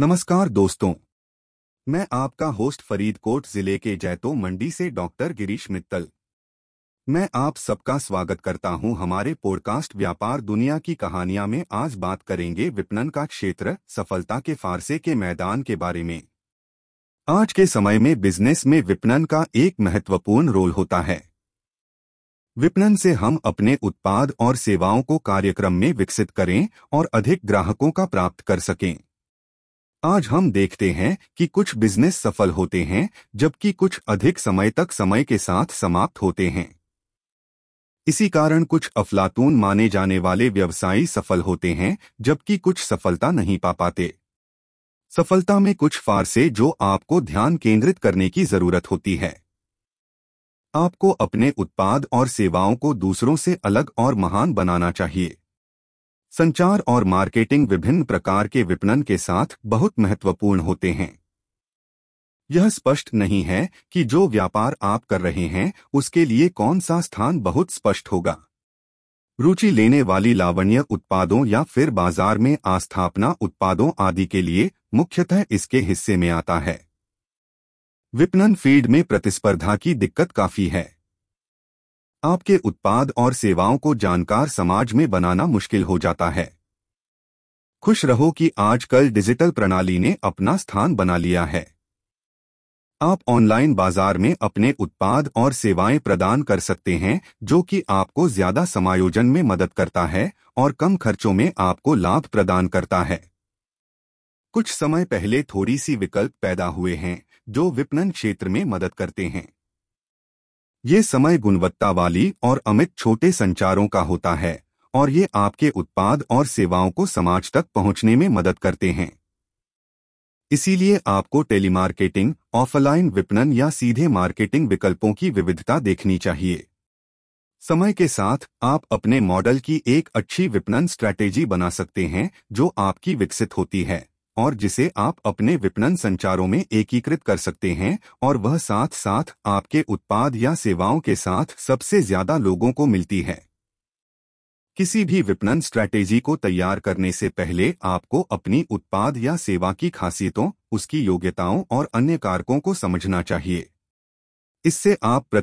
नमस्कार दोस्तों। मैं आपका होस्ट फरीदकोट ज़िले के जैतो मंडी से डॉक्टर गिरीश मित्तल। मैं आप सबका स्वागत करता हूँ हमारे पॉडकास्ट व्यापार दुनिया की कहानियाँ में। आज बात करेंगे विपणन का क्षेत्र, सफलता के फारसे के मैदान के बारे में। आज के समय में बिज़नेस में विपणन का एक महत्वपूर्ण रोल होता है। विपणन से हम अपने उत्पाद और सेवाओं को कार्यक्रम में विकसित करें और अधिक ग्राहकों का प्राप्त कर सकें। आज हम देखते हैं कि कुछ बिज़नेस सफल होते हैं, जबकि कुछ अधिक समय तक समय के साथ समाप्त होते हैं। इसी कारण कुछ अफलातून माने जाने वाले व्यवसायी सफल होते हैं, जबकि कुछ सफलता नहीं पा पाते। सफलता में कुछ फारसे जो आपको ध्यान केंद्रित करने की ज़रूरत होती है। आपको अपने उत्पाद और सेवाओं को दूसरों से अलग और महान बनाना चाहिए। संचार और मार्केटिंग विभिन्न प्रकार के विपणन के साथ बहुत महत्वपूर्ण होते हैं। यह स्पष्ट नहीं है कि जो व्यापार आप कर रहे हैं, उसके लिए कौन सा स्थान बहुत स्पष्ट होगा। रुचि लेने वाली लावण्य उत्पादों या फिर बाज़ार में आस्थापना उत्पादों आदि के लिए मुख्यतः इसके हिस्से में आता है। विपणन फ़ील्ड में प्रतिस्पर्धा की दिक्कत काफ़ी है। आपके उत्पाद और सेवाओं को जानकार समाज में बनाना मुश्किल हो जाता है। खुश रहो कि आजकल डिजिटल प्रणाली ने अपना स्थान बना लिया है। आप ऑनलाइन बाज़ार में अपने उत्पाद और सेवाएँ प्रदान कर सकते हैं, जो कि आपको ज़्यादा समायोजन में मदद करता है और कम खर्चों में आपको लाभ प्रदान करता है। कुछ समय पहले थोड़ी सी विकल्प पैदा हुए हैं, जो विपणन क्षेत्र में मदद करते हैं। ये समय गुणवत्ता वाली और अमित छोटे संचारों का होता है, और ये आपके उत्पाद और सेवाओं को समाज तक पहुँचने में मदद करते हैं। इसीलिए आपको टेलीमार्केटिंग, ऑफलाइन विपणन या सीधे मार्केटिंग विकल्पों की विविधता देखनी चाहिए। समय के साथ आप अपने मॉडल की एक अच्छी विपणन स्ट्रैटेजी बना सकते हैं, जो आपकी विकसित होती है। और जिसे आप अपने विपणन संचारों में एकीकृत कर सकते हैं और वह साथ साथ आपके उत्पाद या सेवाओं के साथ सबसे ज़्यादा लोगों को मिलती है। किसी भी विपणन स्ट्रैटेजी को तैयार करने से पहले आपको अपनी उत्पाद या सेवा की खासियतों, उसकी योग्यताओं और अन्य कारकों को समझना चाहिए। इससे आप